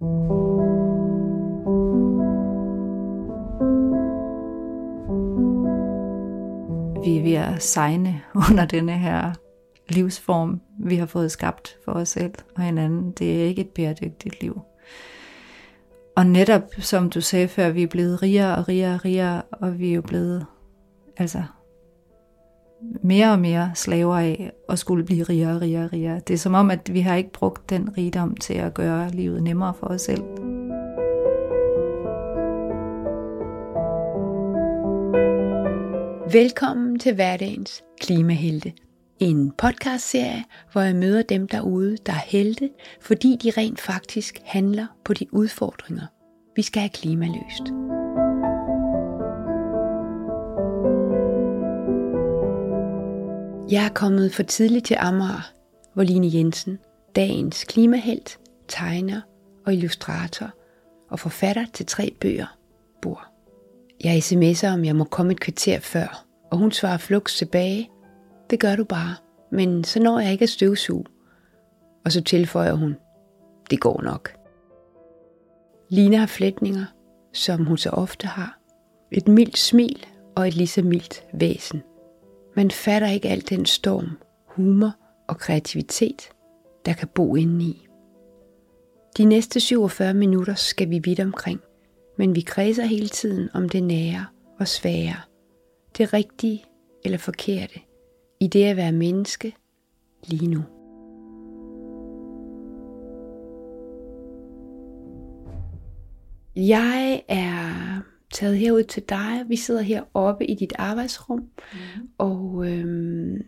Vi er ved at sejne under denne her livsform, vi har fået skabt for os selv og hinanden. Det er ikke et bæredygtigt liv. Og netop, som du sagde før, vi er blevet rigere og rigere og rigere, og vi er jo blevet altså, mere og mere slaver af at skulle blive rigere og rigere og rigere. Det er som om, at vi har ikke brugt den rigdom til at gøre livet nemmere for os selv. Velkommen til hverdagens klimahelte. En podcastserie, hvor jeg møder dem derude, der er helte, fordi de rent faktisk handler på de udfordringer, vi skal have klimaløst. Jeg er kommet for tidligt til Amager, hvor Line Jensen, dagens klimahelt, tegner og illustrator og forfatter til tre bøger, bor. Jeg sms'er, om jeg må komme et kvarter før, og hun svarer flux tilbage. Det gør du bare, men så når jeg ikke at støvsuge. Og så tilføjer hun, det går nok. Line har flætninger, som hun så ofte har. Et mildt smil og et lige så mildt væsen. Man fatter ikke alt den storm, humor og kreativitet, der kan bo indeni. De næste 47 minutter skal vi vidt omkring, men vi kredser hele tiden om det nære og svære, det rigtige eller forkerte, i det at være menneske lige nu. Jeg er taget herud til dig. Vi sidder her oppe i dit arbejdsrum. Mm. Og øhm,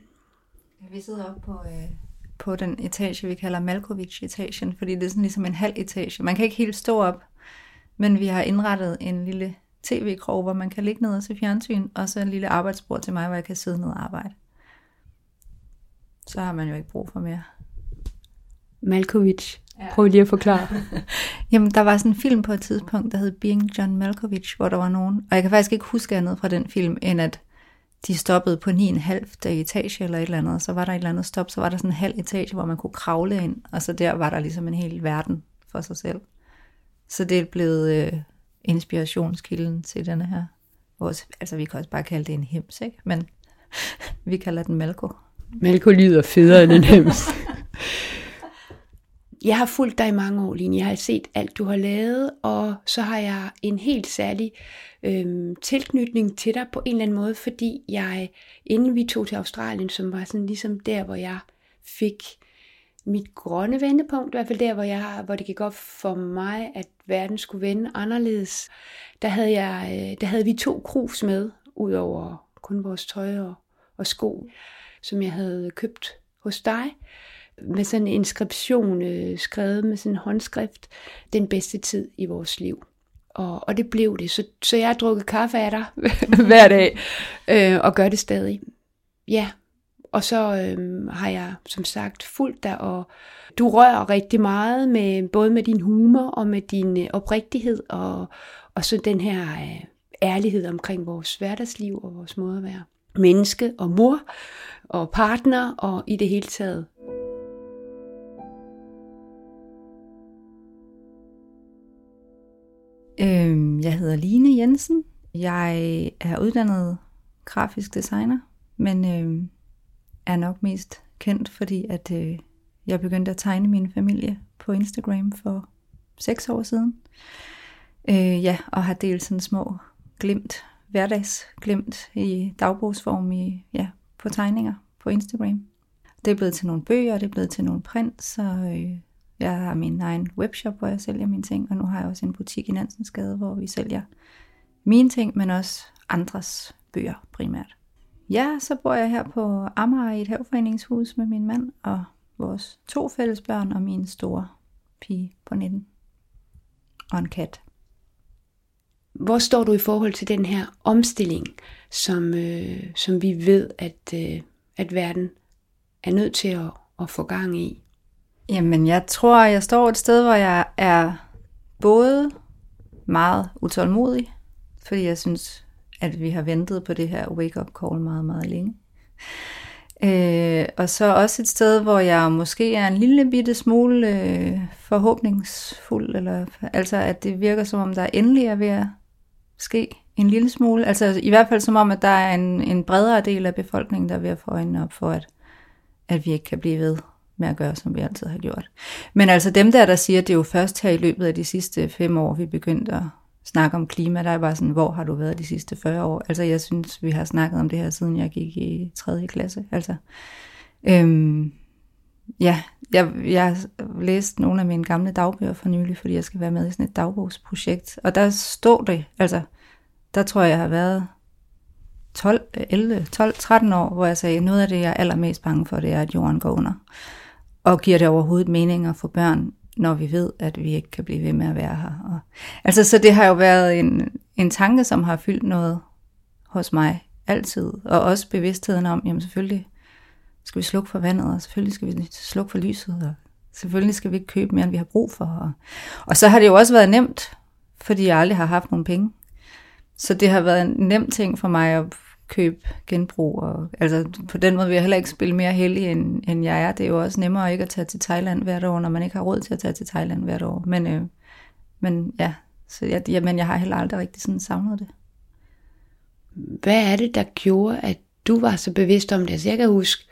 vi sidder oppe på, øh, på den etage, vi kalder Malkovic-etagen, fordi det er sådan ligesom en halv etage. Man kan ikke helt stå op, men vi har indrettet en lille tv-krog, hvor man kan ligge ned og se fjernsyn, og så en lille arbejdsbord til mig, hvor jeg kan sidde ned og arbejde. Så har man jo ikke brug for mere. Malkovich. Ja. Prøv lige at forklare. Jamen, der var sådan en film på et tidspunkt, der hed Being John Malkovich, hvor der var nogen, og jeg kan faktisk ikke huske andet fra den film, end at de stoppede på 9,5 etage eller et eller andet, så var der et eller andet stop, så var der sådan en halv etage, hvor man kunne kravle ind, og så der var der ligesom en hel verden for sig selv. Så det er blevet øh, inspirationskilden til denne her. Vores, altså vi kan også bare kalde det en hems, ikke? Men vi kalder den Malko. Malko lyder federe end en hems. Jeg har fulgt dig i mange år, Line. Jeg har set alt, du har lavet, og så har jeg en helt særlig øhm, tilknytning til dig på en eller anden måde, fordi jeg, inden vi tog til Australien, som var sådan ligesom der, hvor jeg fik mit grønne vendepunkt, i hvert fald der, hvor, jeg, hvor det gik op for mig, at verden skulle vende anderledes, der havde, jeg, øh, der havde vi to krus med, ud over kun vores tøj og, og sko, som jeg havde købt hos dig med sådan en inskription øh, skrevet med sådan en håndskrift, den bedste tid i vores liv. Og, og det blev det. Så, så jeg har drukket kaffe af dig hver dag, øh, og gør det stadig. Ja, og så øh, har jeg som sagt fulgt dig, og du rører rigtig meget, med både med din humor og med din øh, oprigtighed, og, og så den her øh, ærlighed omkring vores hverdagsliv og vores måde at være menneske og mor og partner og i det hele taget Øhm, jeg hedder Line Jensen. Jeg er uddannet grafisk designer, men øh, er nok mest kendt, fordi at øh, jeg begyndte at tegne min familie på Instagram for seks år siden. Øh, ja, og har delt sådan små glimt, hverdagsglimt i dagbogsform i, ja, på tegninger på Instagram. Det er blevet til nogle bøger, det er blevet til nogle prints, så øh, jeg har min egen webshop, hvor jeg sælger mine ting, og nu har jeg også en butik i Nansensgade, hvor vi sælger mine ting, men også andres bøger primært. Ja, så bor jeg her på Amager i et havforeningshus med min mand og vores to fælles børn og min store pige på 19. Og en kat. Hvor står du i forhold til den her omstilling, som, øh, som vi ved, at, øh, at verden er nødt til at, at få gang i? Jamen, jeg tror, jeg står et sted, hvor jeg er både meget utålmodig, fordi jeg synes, at vi har ventet på det her wake-up call meget, meget længe. Øh, og så også et sted, hvor jeg måske er en lille bitte smule øh, forhåbningsfuld, eller, altså at det virker som om, der endelig er ved at ske en lille smule. Altså i hvert fald som om, at der er en, en bredere del af befolkningen, der er ved at få øjnene op for, at, at vi ikke kan blive ved med at gøre, som vi altid har gjort. Men altså dem der, der siger, at det er jo først her i løbet af de sidste fem år, vi begyndte at snakke om klima, der er bare sådan, hvor har du været de sidste 40 år? Altså jeg synes, vi har snakket om det her, siden jeg gik i 3. klasse. Altså, øhm, ja, jeg, jeg læste nogle af mine gamle dagbøger for nylig, fordi jeg skal være med i sådan et dagbogsprojekt. Og der stod det, altså, der tror jeg, jeg har været 12, 11, 12, 13 år, hvor jeg sagde, noget af det, jeg er allermest bange for, det er, at jorden går under. Og giver det overhovedet mening at få børn, når vi ved, at vi ikke kan blive ved med at være her. Og, altså, så det har jo været en, en tanke, som har fyldt noget hos mig altid. Og også bevidstheden om, jamen selvfølgelig skal vi slukke for vandet, og selvfølgelig skal vi slukke for lyset, og selvfølgelig skal vi ikke købe mere, end vi har brug for. Og, og så har det jo også været nemt, fordi jeg aldrig har haft nogen penge. Så det har været en nem ting for mig at købe genbrug. Og, altså på den måde vil jeg heller ikke spille mere heldig, end, end jeg er. Det er jo også nemmere ikke at tage til Thailand hvert år, når man ikke har råd til at tage til Thailand hvert år. Men, øh, men ja, så jeg, ja, men jeg har heller aldrig rigtig sådan savnet det. Hvad er det, der gjorde, at du var så bevidst om det? Altså jeg kan huske,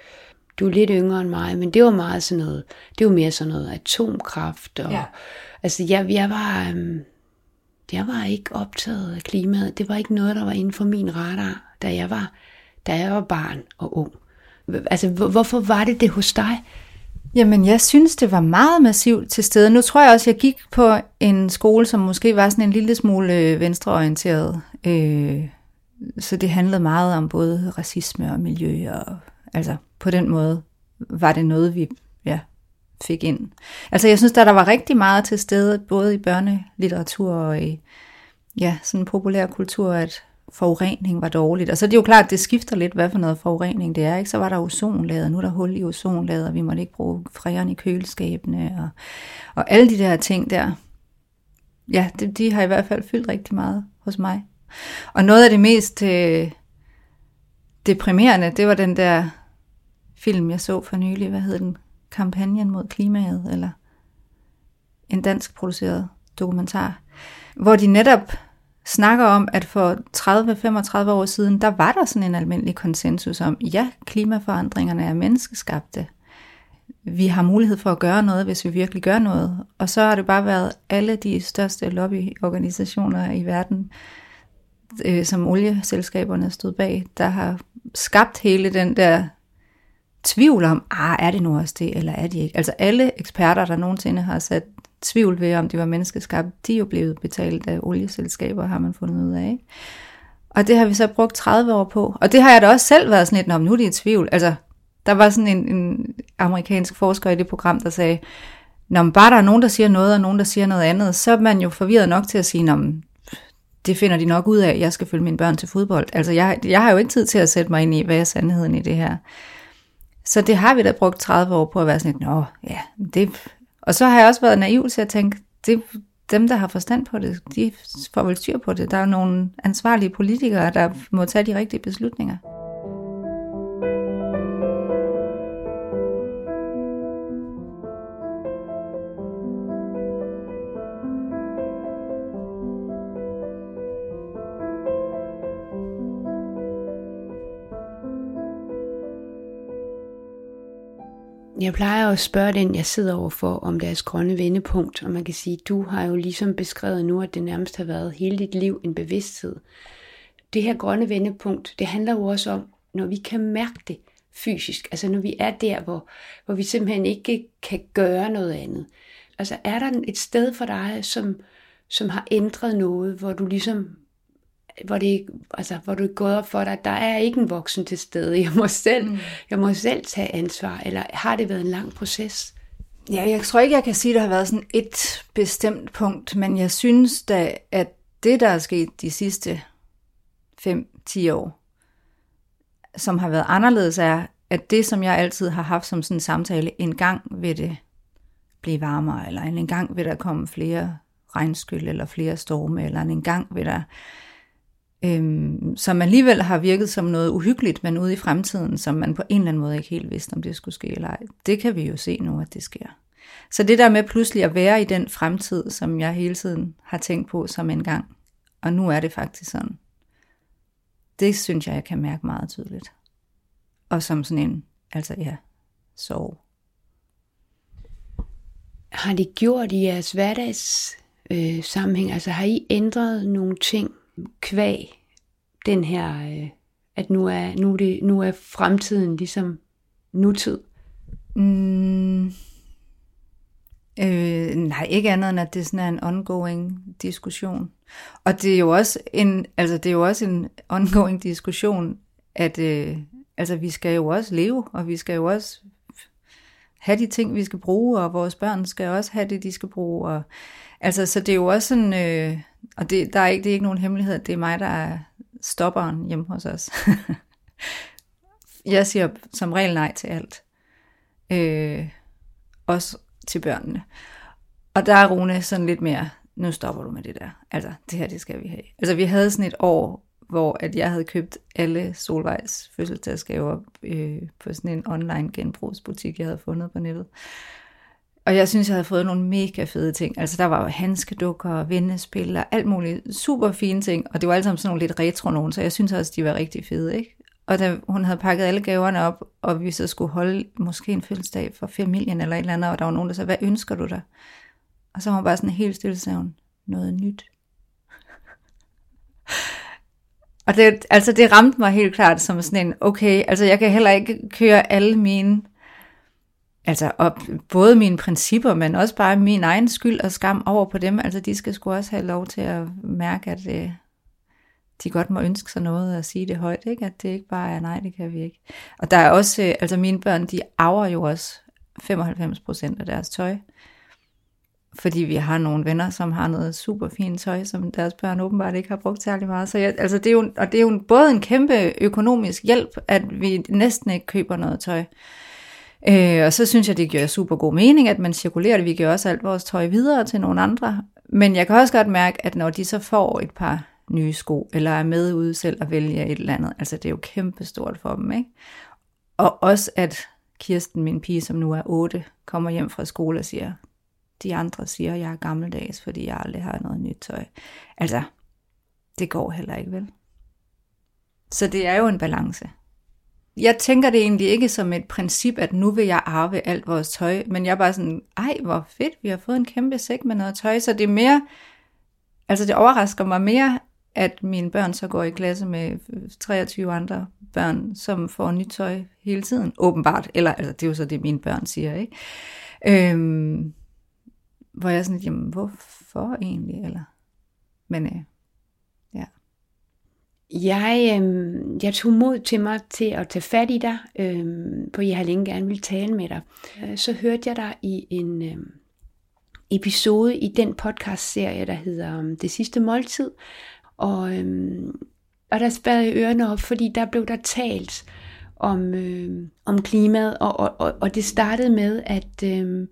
du er lidt yngre end mig, men det var meget sådan noget, det var mere sådan noget atomkraft. Og, ja. Altså jeg, jeg var... Øhm, jeg var ikke optaget af klimaet. Det var ikke noget, der var inden for min radar, da jeg var, da jeg var barn og ung. Altså, hvorfor var det det hos dig? Jamen, jeg synes, det var meget massivt til stede. Nu tror jeg også, jeg gik på en skole, som måske var sådan en lille smule øh, venstreorienteret. Øh, så det handlede meget om både racisme og miljø. Og, altså, på den måde var det noget, vi ja, fik ind. Altså jeg synes, der, der var rigtig meget til stede, både i børnelitteratur og i ja, sådan populær kultur, at forurening var dårligt. Og så er det jo klart, at det skifter lidt, hvad for noget forurening det er. Ikke? Så var der ozonlaget, nu er der hul i ozonlaget, og vi måtte ikke bruge fræren i køleskabene, og, og alle de der ting der. Ja, de, de har i hvert fald fyldt rigtig meget hos mig. Og noget af det mest øh, deprimerende, det var den der film, jeg så for nylig. Hvad hed den? kampagnen mod klimaet, eller en dansk produceret dokumentar, hvor de netop snakker om, at for 30-35 år siden, der var der sådan en almindelig konsensus om, ja, klimaforandringerne er menneskeskabte. Vi har mulighed for at gøre noget, hvis vi virkelig gør noget. Og så har det bare været alle de største lobbyorganisationer i verden, øh, som olieselskaberne stod bag, der har skabt hele den der tvivl om, ah, er det nu også det, eller er det ikke? Altså alle eksperter, der nogensinde har sat tvivl ved, om det var menneskeskabt, de er jo blevet betalt af olieselskaber, har man fundet ud af. Ikke? Og det har vi så brugt 30 år på. Og det har jeg da også selv været sådan lidt, når nu er det i tvivl. Altså, der var sådan en, en amerikansk forsker i det program, der sagde, når bare der er nogen, der siger noget, og nogen, der siger noget andet, så er man jo forvirret nok til at sige, om det finder de nok ud af, jeg skal følge mine børn til fodbold. Altså, jeg, jeg har jo ikke tid til at sætte mig ind i, hvad er sandheden i det her. Så det har vi da brugt 30 år på at være sådan lidt, nå ja, det... Og så har jeg også været naiv til at tænke, det, dem, der har forstand på det, de får vel styr på det. Der er nogle ansvarlige politikere, der må tage de rigtige beslutninger. Jeg plejer at spørge den, jeg sidder overfor, om deres grønne vendepunkt, og man kan sige, du har jo ligesom beskrevet nu, at det nærmest har været hele dit liv en bevidsthed. Det her grønne vendepunkt, det handler jo også om, når vi kan mærke det fysisk, altså når vi er der, hvor, hvor vi simpelthen ikke kan gøre noget andet. Altså er der et sted for dig, som, som har ændret noget, hvor du ligesom hvor det, altså, hvor du er gået op for dig, der er ikke en voksen til stede. Jeg må selv, mm. jeg må selv tage ansvar. Eller har det været en lang proces? Ja, jeg tror ikke, jeg kan sige, at der har været sådan et bestemt punkt, men jeg synes da, at det, der er sket de sidste 5-10 år, som har været anderledes, er, at det, som jeg altid har haft som sådan en samtale, en gang vil det blive varmere, eller en gang vil der komme flere regnskyld, eller flere storme, eller en gang vil der øhm, som alligevel har virket som noget uhyggeligt, men ude i fremtiden, som man på en eller anden måde ikke helt vidste, om det skulle ske eller ej. Det kan vi jo se nu, at det sker. Så det der med pludselig at være i den fremtid, som jeg hele tiden har tænkt på som en gang, og nu er det faktisk sådan, det synes jeg, jeg kan mærke meget tydeligt. Og som sådan en, altså ja, sorg. Har det gjort i jeres hverdags øh, sammenhæng? Altså har I ændret nogle ting kvæg den her, øh, at nu er, nu, er det, nu er fremtiden ligesom nutid? Mm, øh, nej, ikke andet end at det sådan er en ongoing diskussion. Og det er jo også en, altså det er jo også en ongoing diskussion, at øh, altså vi skal jo også leve, og vi skal jo også have de ting, vi skal bruge, og vores børn skal også have det, de skal bruge. Og, altså, så det er jo også sådan, øh, og det, der er ikke, det er ikke nogen hemmelighed, det er mig, der er stopperen hjemme hos os. jeg siger som regel nej til alt. Øh, også til børnene. Og der er Rune sådan lidt mere, nu stopper du med det der. Altså, det her, det skal vi have. Altså, vi havde sådan et år, hvor at jeg havde købt alle Solvejs fødselsdagsgaver øh, på sådan en online genbrugsbutik, jeg havde fundet på nettet. Og jeg synes, jeg havde fået nogle mega fede ting. Altså, der var jo handskedukker, vendespil og alt muligt super fine ting. Og det var alle sammen sådan nogle lidt retro nogen, så jeg synes også, de var rigtig fede, ikke? Og da hun havde pakket alle gaverne op, og vi så skulle holde måske en fødselsdag for familien eller et eller andet, og der var nogen, der sagde, hvad ønsker du dig? Og så var hun bare sådan helt stille, sagde hun, noget nyt. og det, altså det ramte mig helt klart som sådan en, okay, altså jeg kan heller ikke køre alle mine, altså op, både mine principper, men også bare min egen skyld og skam over på dem. Altså de skal sgu også have lov til at mærke, at det, øh, de godt må ønske sig noget og sige det højt, ikke? at det ikke bare er, nej, det kan vi ikke. Og der er også, øh, altså mine børn, de arver jo også 95% af deres tøj fordi vi har nogle venner, som har noget super fint tøj, som deres børn åbenbart ikke har brugt særlig meget. Så jeg, altså det er jo, og det er jo både en kæmpe økonomisk hjælp, at vi næsten ikke køber noget tøj. Øh, og så synes jeg, det giver super god mening, at man cirkulerer det. Vi giver også alt vores tøj videre til nogle andre. Men jeg kan også godt mærke, at når de så får et par nye sko, eller er med ude selv og vælge et eller andet, altså det er jo kæmpestort for dem, ikke? Og også at Kirsten, min pige, som nu er 8, kommer hjem fra skole og siger, de andre siger, at jeg er gammeldags, fordi jeg aldrig har noget nyt tøj. Altså, det går heller ikke, vel? Så det er jo en balance. Jeg tænker det egentlig ikke som et princip, at nu vil jeg arve alt vores tøj, men jeg er bare sådan, ej, hvor fedt, vi har fået en kæmpe sæk med noget tøj, så det er mere, altså det overrasker mig mere, at mine børn så går i klasse med øh, 23 andre børn, som får nyt tøj hele tiden, åbenbart, eller altså, det er jo så det, mine børn siger, ikke? Øhm, hvor jeg er sådan, jamen hvorfor egentlig? Eller, men øh. Jeg, øh, jeg tog mod til mig til at tage fat i dig, øh, for jeg har længe gerne vil tale med dig. Øh, så hørte jeg dig i en øh, episode i den podcast-serie, der hedder øhm, Det sidste måltid. Og, øh, og der spadede jeg ørerne op, fordi der blev der talt om, øh, om klimaet, og, og, og, og det startede med, at... Øh,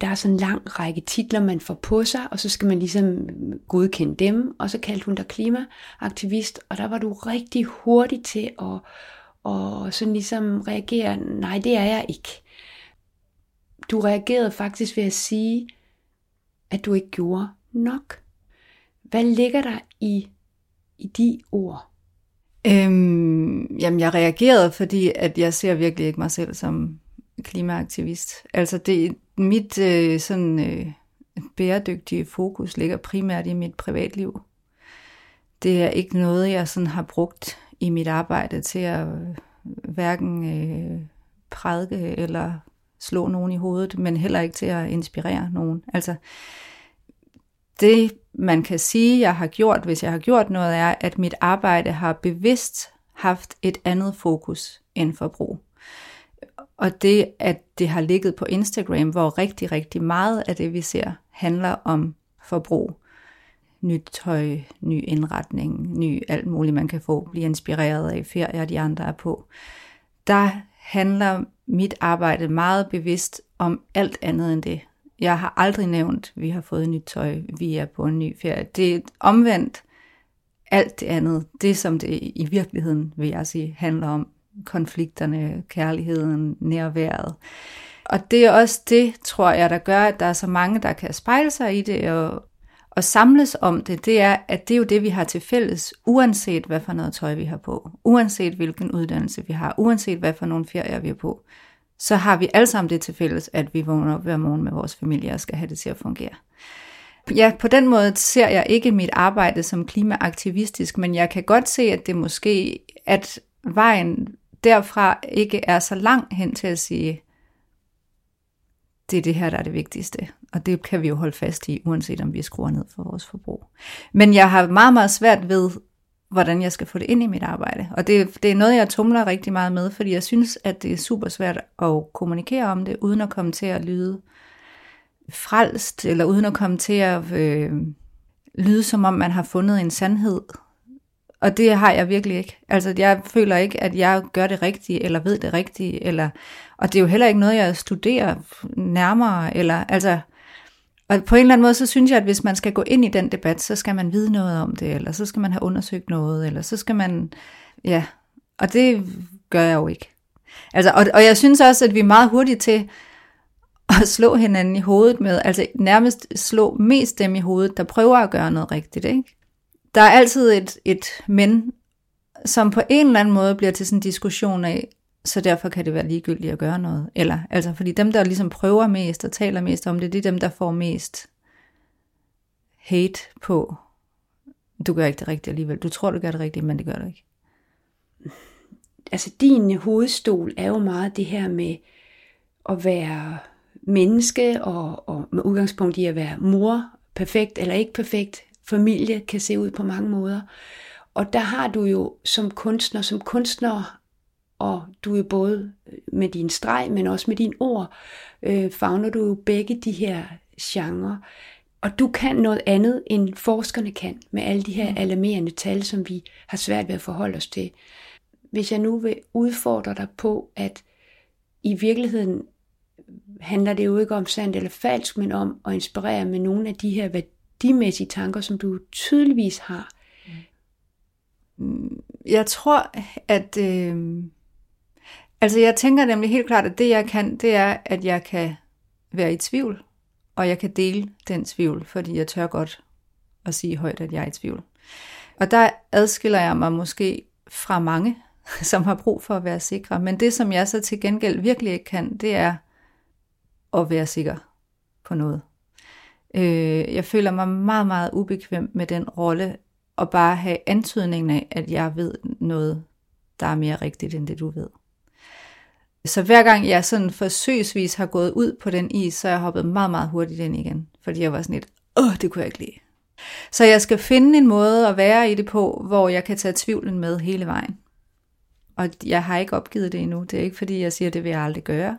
der er sådan en lang række titler, man får på sig, og så skal man ligesom godkende dem, og så kaldte hun dig klimaaktivist, og der var du rigtig hurtig til at og sådan ligesom reagere, nej det er jeg ikke. Du reagerede faktisk ved at sige, at du ikke gjorde nok. Hvad ligger der i, i de ord? Øhm, jamen jeg reagerede, fordi at jeg ser virkelig ikke mig selv som klimaaktivist. Altså det, mit øh, sådan øh, bæredygtige fokus ligger primært i mit privatliv. Det er ikke noget, jeg sådan har brugt i mit arbejde til at øh, hverken øh, prædike eller slå nogen i hovedet, men heller ikke til at inspirere nogen. Altså, det man kan sige, jeg har gjort, hvis jeg har gjort noget, er, at mit arbejde har bevidst haft et andet fokus end forbrug. Og det, at det har ligget på Instagram, hvor rigtig, rigtig meget af det, vi ser, handler om forbrug. Nyt tøj, ny indretning, ny alt muligt, man kan få, blive inspireret af ferier, de andre er på. Der handler mit arbejde meget bevidst om alt andet end det. Jeg har aldrig nævnt, at vi har fået nyt tøj, vi er på en ny ferie. Det er omvendt, alt det andet, det som det i virkeligheden, vil jeg sige, handler om, konflikterne, kærligheden, nærværet. Og det er også det, tror jeg, der gør, at der er så mange, der kan spejle sig i det og, og samles om det. Det er, at det er jo det, vi har til fælles, uanset hvad for noget tøj vi har på, uanset hvilken uddannelse vi har, uanset hvad for nogle ferier vi er på, så har vi alle sammen det til fælles, at vi vågner op hver morgen med vores familie og skal have det til at fungere. Ja, på den måde ser jeg ikke mit arbejde som klimaaktivistisk, men jeg kan godt se, at det måske, at vejen derfra ikke er så lang hen til at sige, det er det her, der er det vigtigste. Og det kan vi jo holde fast i, uanset om vi skruer ned for vores forbrug. Men jeg har meget, meget svært ved, hvordan jeg skal få det ind i mit arbejde. Og det, det er noget, jeg tumler rigtig meget med, fordi jeg synes, at det er super svært at kommunikere om det, uden at komme til at lyde frelst, eller uden at komme til at øh, lyde som om man har fundet en sandhed og det har jeg virkelig ikke. Altså, jeg føler ikke, at jeg gør det rigtige, eller ved det rigtige, eller, og det er jo heller ikke noget, jeg studerer nærmere, eller, altså, og på en eller anden måde, så synes jeg, at hvis man skal gå ind i den debat, så skal man vide noget om det, eller så skal man have undersøgt noget, eller så skal man, ja, og det gør jeg jo ikke. Altså, og, og jeg synes også, at vi er meget hurtige til at slå hinanden i hovedet med, altså nærmest slå mest dem i hovedet, der prøver at gøre noget rigtigt, ikke? Der er altid et, et men, som på en eller anden måde bliver til sådan en diskussion af, så derfor kan det være ligegyldigt at gøre noget. Eller, altså, fordi dem, der ligesom prøver mest og taler mest om det, det er dem, der får mest hate på, du gør ikke det rigtige alligevel. Du tror, du gør det rigtige, men det gør du ikke. Altså, din hovedstol er jo meget det her med at være menneske, og, og med udgangspunkt i at være mor, perfekt eller ikke perfekt, familie kan se ud på mange måder. Og der har du jo som kunstner, som kunstner, og du er jo både med din streg, men også med dine ord, øh, fagner du jo begge de her genrer. Og du kan noget andet, end forskerne kan, med alle de her mm. alarmerende tal, som vi har svært ved at forholde os til. Hvis jeg nu vil udfordre dig på, at i virkeligheden handler det jo ikke om sandt eller falsk, men om at inspirere med nogle af de her værdimæssige tanker, som du tydeligvis har? Mm, jeg tror, at... Øh, altså jeg tænker nemlig helt klart, at det jeg kan, det er, at jeg kan være i tvivl, og jeg kan dele den tvivl, fordi jeg tør godt at sige højt, at jeg er i tvivl. Og der adskiller jeg mig måske fra mange, som har brug for at være sikre. Men det, som jeg så til gengæld virkelig ikke kan, det er at være sikker på noget. Øh, jeg føler mig meget, meget ubekvem med den rolle, og bare have antydningen af, at jeg ved noget, der er mere rigtigt, end det du ved. Så hver gang jeg sådan forsøgsvis har gået ud på den is, så er jeg hoppet meget, meget hurtigt ind igen. Fordi jeg var sådan lidt, åh, det kunne jeg ikke lide. Så jeg skal finde en måde at være i det på, hvor jeg kan tage tvivlen med hele vejen. Og jeg har ikke opgivet det endnu. Det er ikke fordi, jeg siger, at det vil jeg aldrig gøre.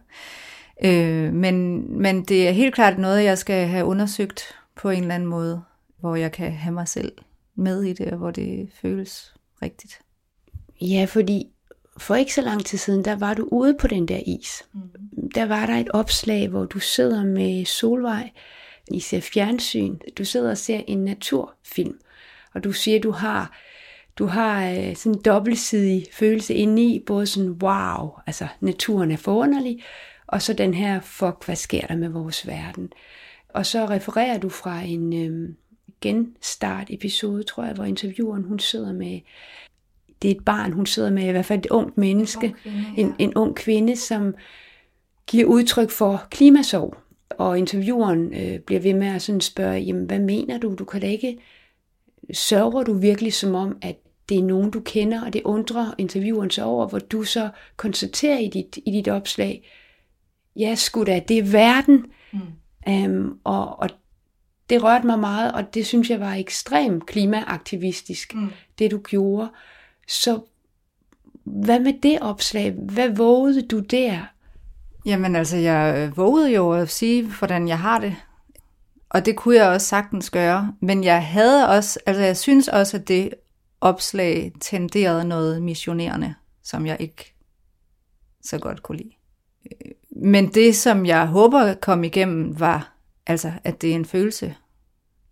Øh, men, men det er helt klart noget, jeg skal have undersøgt på en eller anden måde, hvor jeg kan have mig selv med i det, og hvor det føles rigtigt. Ja, fordi for ikke så lang tid siden, der var du ude på den der is. Mm. Der var der et opslag, hvor du sidder med Solvej, I ser fjernsyn, du sidder og ser en naturfilm, og du siger, du har du har øh, sådan en dobbeltsidig følelse indeni, både sådan, wow, altså naturen er forunderlig, og så den her, fuck, hvad sker der med vores verden? Og så refererer du fra en øh, genstart episode, tror jeg, hvor intervieweren, hun sidder med, det er et barn, hun sidder med, i hvert fald et ungt menneske, en, kvinde, ja. en, en ung kvinde, som giver udtryk for klimasorg. Og intervieweren øh, bliver ved med at sådan spørge, jamen hvad mener du? Du kan da ikke, sørger du virkelig som om, at det er nogen, du kender, og det undrer intervieweren sig over, hvor du så konstaterer i dit, i dit opslag, ja sgu da, det er verden. Mm. Um, og, og det rørte mig meget, og det synes jeg var ekstremt klimaaktivistisk, mm. det du gjorde. Så hvad med det opslag? Hvad vågede du der? Jamen altså, jeg vågede jo at sige, hvordan jeg har det. Og det kunne jeg også sagtens gøre. Men jeg havde også, altså jeg synes også, at det opslag tenderede noget missionerende, som jeg ikke så godt kunne lide. Men det, som jeg håber kom igennem, var, altså, at det er en følelse,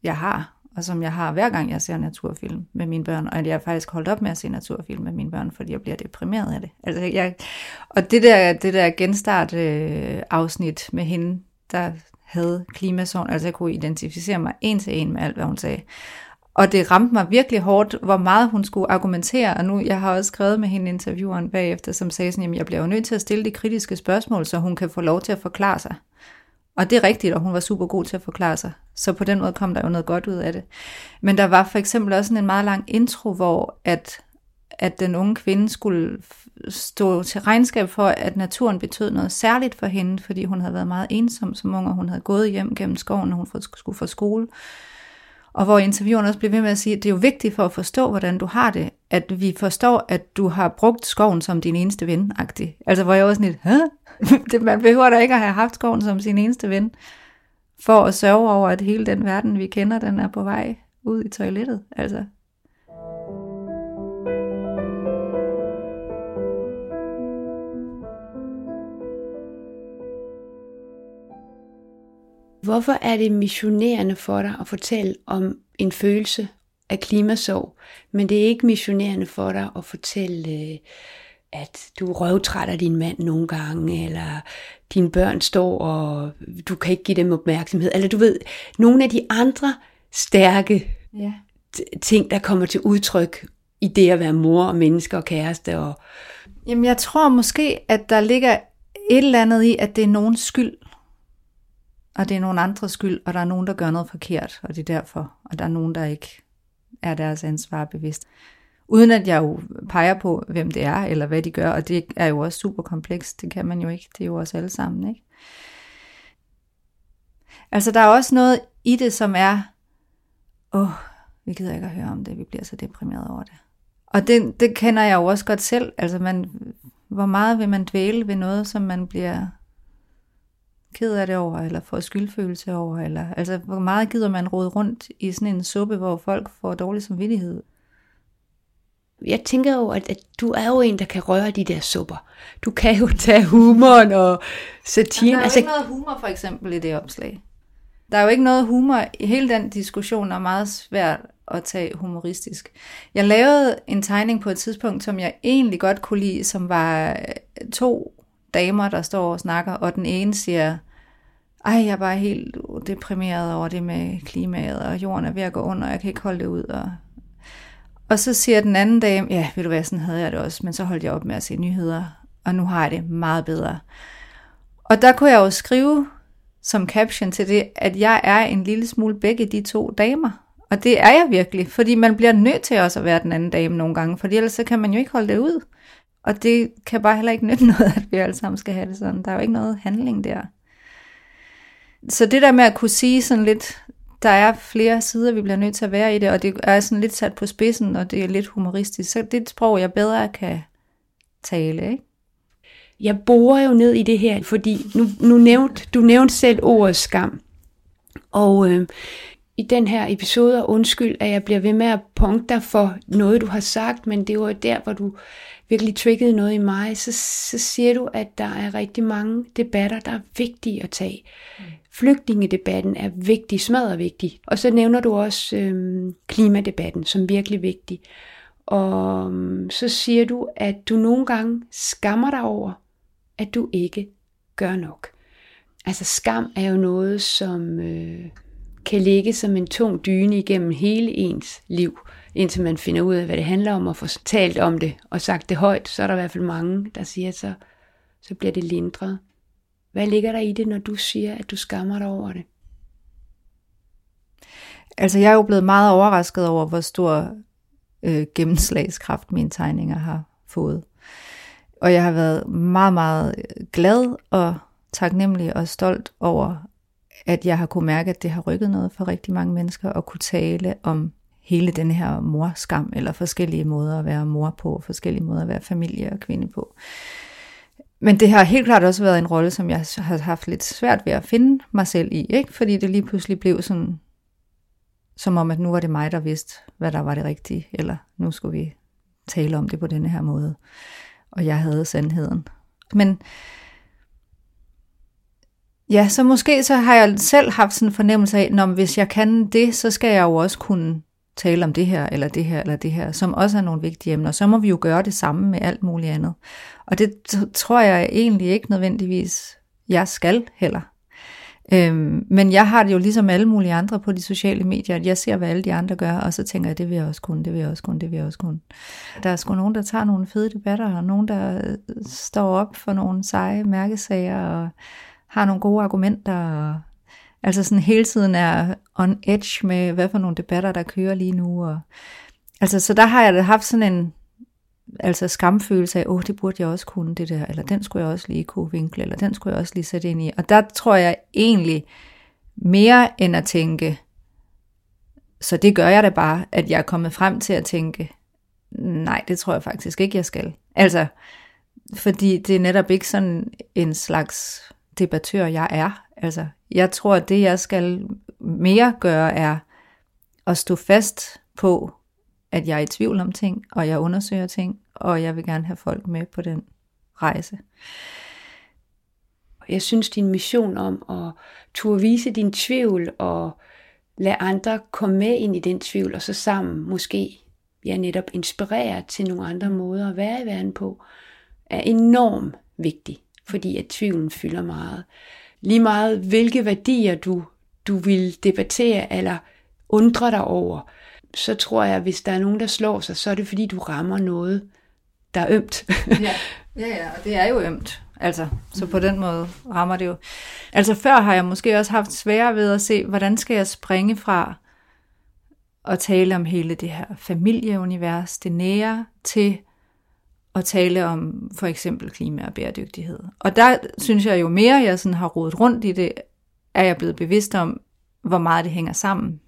jeg har, og som jeg har hver gang jeg ser naturfilm med mine børn, og at jeg faktisk holdt op med at se naturfilm med mine børn, fordi jeg bliver deprimeret af det. Altså, jeg, og det der, det der genstart øh, afsnit med hende, der havde klimasorg, altså jeg kunne identificere mig en til en med alt, hvad hun sagde. Og det ramte mig virkelig hårdt, hvor meget hun skulle argumentere, og nu, jeg har også skrevet med hende intervieweren bagefter, som sagde sådan, jamen jeg bliver jo nødt til at stille de kritiske spørgsmål, så hun kan få lov til at forklare sig. Og det er rigtigt, og hun var super god til at forklare sig. Så på den måde kom der jo noget godt ud af det. Men der var for eksempel også en meget lang intro, hvor at, at den unge kvinde skulle stå til regnskab for, at naturen betød noget særligt for hende, fordi hun havde været meget ensom som ung, og hun havde gået hjem gennem skoven, når hun skulle få skole. Og hvor intervieweren også blev ved med at sige, at det er jo vigtigt for at forstå, hvordan du har det, at vi forstår, at du har brugt skoven som din eneste ven -agtig. Altså hvor jeg også sådan lidt, Hæ? det, man behøver da ikke at have haft skoven som sin eneste ven, for at sørge over, at hele den verden, vi kender, den er på vej ud i toilettet. Altså. Hvorfor er det missionerende for dig at fortælle om en følelse af klimasorg, men det er ikke missionerende for dig at fortælle, øh, at du røvtrætter din mand nogle gange, eller dine børn står, og du kan ikke give dem opmærksomhed, eller du ved, nogle af de andre stærke ja. ting, der kommer til udtryk i det at være mor og menneske og kæreste. Og... Jamen jeg tror måske, at der ligger et eller andet i, at det er nogens skyld, og det er nogen andres skyld, og der er nogen, der gør noget forkert, og det er derfor, og der er nogen, der ikke er deres ansvar bevidst. Uden at jeg jo peger på, hvem det er, eller hvad de gør, og det er jo også super komplekst, det kan man jo ikke, det er jo os alle sammen, ikke? Altså der er også noget i det, som er, åh, oh, vi gider ikke at høre om det, vi bliver så deprimeret over det. Og det, det kender jeg jo også godt selv, altså man, hvor meget vil man dvæle ved noget, som man bliver ked af det over, eller får skyldfølelse over, eller altså hvor meget gider man rode rundt i sådan en suppe, hvor folk får dårlig samvittighed. Jeg tænker jo, at, at du er jo en, der kan røre de der supper. Du kan jo tage humoren og satiren. Der er jo altså, ikke noget humor for eksempel i det opslag. Der er jo ikke noget humor. I hele den diskussion er meget svært at tage humoristisk. Jeg lavede en tegning på et tidspunkt, som jeg egentlig godt kunne lide, som var to damer, der står og snakker, og den ene siger, ej, jeg er bare helt deprimeret over det med klimaet, og jorden er ved at gå under, og jeg kan ikke holde det ud. Og, og så siger den anden dame, ja, ved du hvad, sådan havde jeg det også, men så holdt jeg op med at se nyheder, og nu har jeg det meget bedre. Og der kunne jeg jo skrive som caption til det, at jeg er en lille smule begge de to damer. Og det er jeg virkelig, fordi man bliver nødt til også at være den anden dame nogle gange, for ellers så kan man jo ikke holde det ud. Og det kan bare heller ikke nytte noget, at vi alle sammen skal have det sådan. Der er jo ikke noget handling der. Så det der med at kunne sige sådan lidt, der er flere sider, vi bliver nødt til at være i det, og det er sådan lidt sat på spidsen, og det er lidt humoristisk, så det er et sprog, jeg bedre kan tale, ikke? Jeg borer jo ned i det her, fordi nu, nu nævnt, du nævnte selv ordet skam. Og øh, i den her episode, og undskyld, at jeg bliver ved med at punkte dig for noget, du har sagt, men det var der, hvor du virkelig triggede noget i mig, så, så siger du, at der er rigtig mange debatter, der er vigtige at tage. Mm. Flygtningedebatten er vigtig, smadret vigtig. Og så nævner du også øhm, klimadebatten som virkelig vigtig. Og øhm, så siger du, at du nogle gange skammer dig over, at du ikke gør nok. Altså skam er jo noget, som øh, kan ligge som en tung dyne igennem hele ens liv indtil man finder ud af, hvad det handler om, og får talt om det, og sagt det højt, så er der i hvert fald mange, der siger, så, så bliver det lindret. Hvad ligger der i det, når du siger, at du skammer dig over det? Altså, jeg er jo blevet meget overrasket over, hvor stor øh, gennemslagskraft mine tegninger har fået. Og jeg har været meget, meget glad og taknemmelig og stolt over, at jeg har kunne mærke, at det har rykket noget for rigtig mange mennesker, og kunne tale om hele den her morskam, eller forskellige måder at være mor på, forskellige måder at være familie og kvinde på. Men det har helt klart også været en rolle, som jeg har haft lidt svært ved at finde mig selv i, ikke? fordi det lige pludselig blev sådan, som om at nu var det mig, der vidste, hvad der var det rigtige, eller nu skulle vi tale om det på denne her måde, og jeg havde sandheden. Men Ja, så måske så har jeg selv haft sådan en fornemmelse af, når hvis jeg kan det, så skal jeg jo også kunne tale om det her, eller det her, eller det her, som også er nogle vigtige emner. Så må vi jo gøre det samme med alt muligt andet. Og det tror jeg egentlig ikke nødvendigvis, jeg skal heller. Øhm, men jeg har det jo ligesom alle mulige andre på de sociale medier, at jeg ser, hvad alle de andre gør, og så tænker jeg, det vil jeg også kunne, det vil jeg også kunne, det vil jeg også kunne. Der er sgu nogen, der tager nogle fede debatter, og nogen, der øh, står op for nogle seje mærkesager, og har nogle gode argumenter, og altså sådan hele tiden er on edge med, hvad for nogle debatter, der kører lige nu. Og, altså, så der har jeg haft sådan en altså skamfølelse af, åh, oh, det burde jeg også kunne, det der, eller den skulle jeg også lige kunne vinkle, eller den skulle jeg også lige sætte ind i. Og der tror jeg egentlig mere end at tænke, så det gør jeg da bare, at jeg er kommet frem til at tænke, nej, det tror jeg faktisk ikke, jeg skal. Altså, fordi det er netop ikke sådan en slags debattør, jeg er. Altså, jeg tror, at det, jeg skal mere gøre, er at stå fast på, at jeg er i tvivl om ting, og jeg undersøger ting, og jeg vil gerne have folk med på den rejse. Jeg synes, din mission om at turde vise din tvivl og lade andre komme med ind i den tvivl, og så sammen måske ja, netop inspirere til nogle andre måder at være i verden på, er enormt vigtig, fordi at tvivlen fylder meget. Lige meget hvilke værdier du, du vil debattere eller undre dig over, så tror jeg, at hvis der er nogen, der slår sig, så er det fordi, du rammer noget, der er ømt. ja. ja, ja, og det er jo ømt. Altså, så på den måde rammer det jo. Altså før har jeg måske også haft sværere ved at se, hvordan skal jeg springe fra at tale om hele det her familieunivers, det nære, til at tale om for eksempel klima og bæredygtighed. Og der synes jeg jo mere, jeg sådan har rodet rundt i det, er jeg blevet bevidst om, hvor meget det hænger sammen.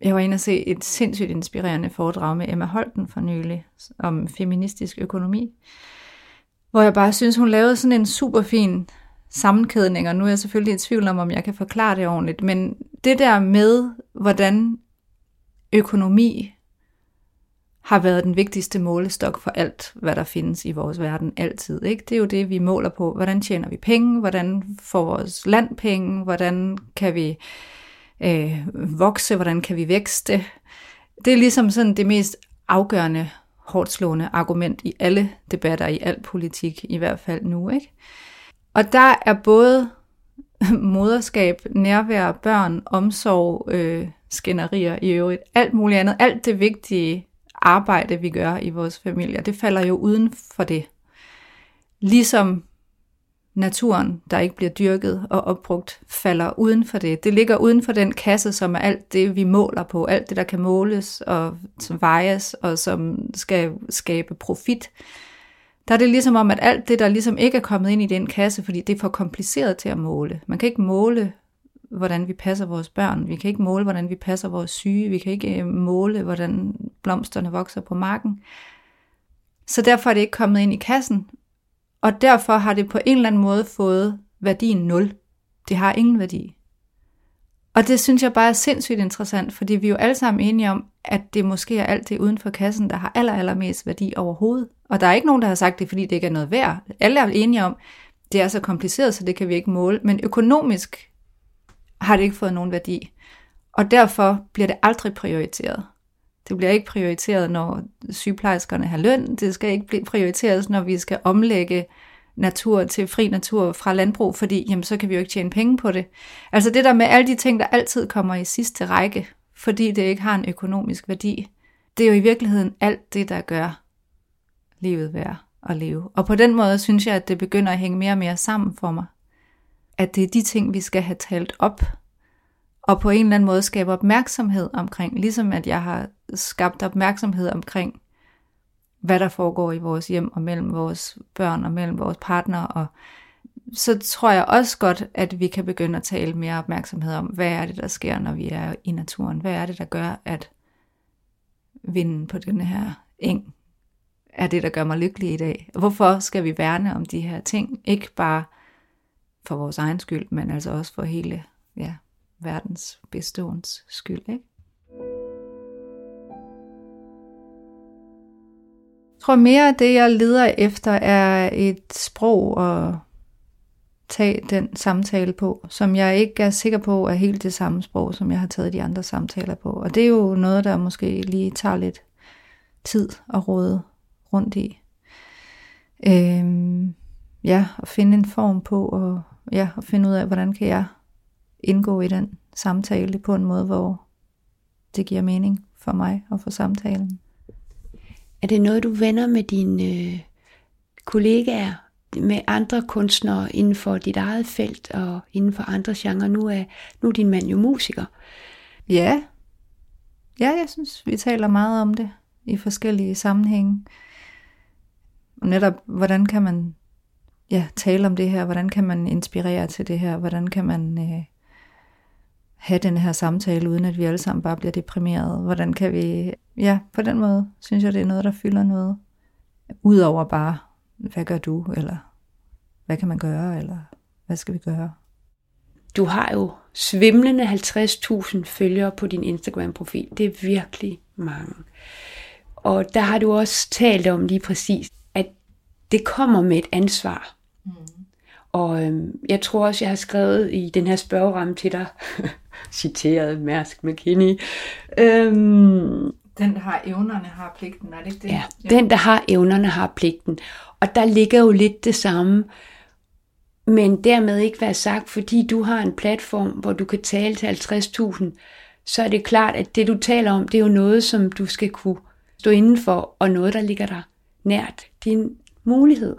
Jeg var inde og se et sindssygt inspirerende foredrag med Emma Holten for nylig om feministisk økonomi, hvor jeg bare synes, hun lavede sådan en super fin sammenkædninger. nu er jeg selvfølgelig i tvivl om, om jeg kan forklare det ordentligt, men det der med, hvordan økonomi har været den vigtigste målestok for alt, hvad der findes i vores verden altid. Ikke? Det er jo det, vi måler på. Hvordan tjener vi penge? Hvordan får vores land penge? Hvordan kan vi øh, vokse, hvordan kan vi vækste. Det er ligesom sådan det mest afgørende, hårdslående argument i alle debatter, i al politik, i hvert fald nu. Ikke? Og der er både moderskab, nærvær, børn, omsorg, øh, skænderier i øvrigt, alt muligt andet, alt det vigtige arbejde, vi gør i vores familier, det falder jo uden for det. Ligesom naturen, der ikke bliver dyrket og opbrugt, falder uden for det. Det ligger uden for den kasse, som er alt det, vi måler på, alt det, der kan måles og som vejes og som skal skabe profit. Der er det ligesom om, at alt det, der ligesom ikke er kommet ind i den kasse, fordi det er for kompliceret til at måle. Man kan ikke måle, hvordan vi passer vores børn. Vi kan ikke måle, hvordan vi passer vores syge. Vi kan ikke øh, måle, hvordan blomsterne vokser på marken. Så derfor er det ikke kommet ind i kassen, og derfor har det på en eller anden måde fået værdien 0. Det har ingen værdi. Og det synes jeg bare er sindssygt interessant, fordi vi er jo alle sammen enige om, at det måske er alt det uden for kassen, der har aller, allermest værdi overhovedet. Og der er ikke nogen, der har sagt det, fordi det ikke er noget værd. Alle er enige om, det er så kompliceret, så det kan vi ikke måle. Men økonomisk har det ikke fået nogen værdi. Og derfor bliver det aldrig prioriteret. Det bliver ikke prioriteret, når sygeplejerskerne har løn. Det skal ikke blive prioriteret, når vi skal omlægge natur til fri natur fra landbrug, fordi jamen, så kan vi jo ikke tjene penge på det. Altså det der med alle de ting, der altid kommer i sidste række, fordi det ikke har en økonomisk værdi, det er jo i virkeligheden alt det, der gør livet værd at leve. Og på den måde synes jeg, at det begynder at hænge mere og mere sammen for mig. At det er de ting, vi skal have talt op, og på en eller anden måde skabe opmærksomhed omkring, ligesom at jeg har skabt opmærksomhed omkring, hvad der foregår i vores hjem og mellem vores børn og mellem vores partner. Og så tror jeg også godt, at vi kan begynde at tale mere opmærksomhed om, hvad er det, der sker, når vi er i naturen? Hvad er det, der gør, at vinden på den her eng er det, der gør mig lykkelig i dag? Hvorfor skal vi værne om de her ting? Ikke bare for vores egen skyld, men altså også for hele ja, verdens beståens skyld. Ikke? Jeg tror mere, at det, jeg leder efter, er et sprog og tage den samtale på, som jeg ikke er sikker på er helt det samme sprog, som jeg har taget de andre samtaler på. Og det er jo noget, der måske lige tager lidt tid at råde rundt i. Øhm, ja, at finde en form på, og ja, at finde ud af, hvordan kan jeg indgå i den samtale på en måde, hvor det giver mening for mig og for samtalen. Er det noget, du vender med dine øh, kollegaer, med andre kunstnere inden for dit eget felt og inden for andre genrer? Nu er, nu er din mand jo musiker. Ja. Ja, jeg synes, vi taler meget om det i forskellige sammenhænge. Og netop, hvordan kan man ja, tale om det her? Hvordan kan man inspirere til det her? Hvordan kan man øh, have den her samtale, uden at vi alle sammen bare bliver deprimeret? Hvordan kan vi... Ja, på den måde synes jeg, det er noget, der fylder noget. Udover bare, hvad gør du? Eller hvad kan man gøre? Eller hvad skal vi gøre? Du har jo svimlende 50.000 følgere på din Instagram-profil. Det er virkelig mange. Og der har du også talt om lige præcis, at det kommer med et ansvar. Mm. Og øhm, jeg tror også, jeg har skrevet i den her spørgeramme til dig, citeret Mærsk McKinney. Øhm, den, der har evnerne, har pligten, er det ikke det? Ja, ja, den, der har evnerne, har pligten. Og der ligger jo lidt det samme, men dermed ikke være sagt, fordi du har en platform, hvor du kan tale til 50.000, så er det klart, at det du taler om, det er jo noget, som du skal kunne stå indenfor, og noget, der ligger der nært. Din mulighed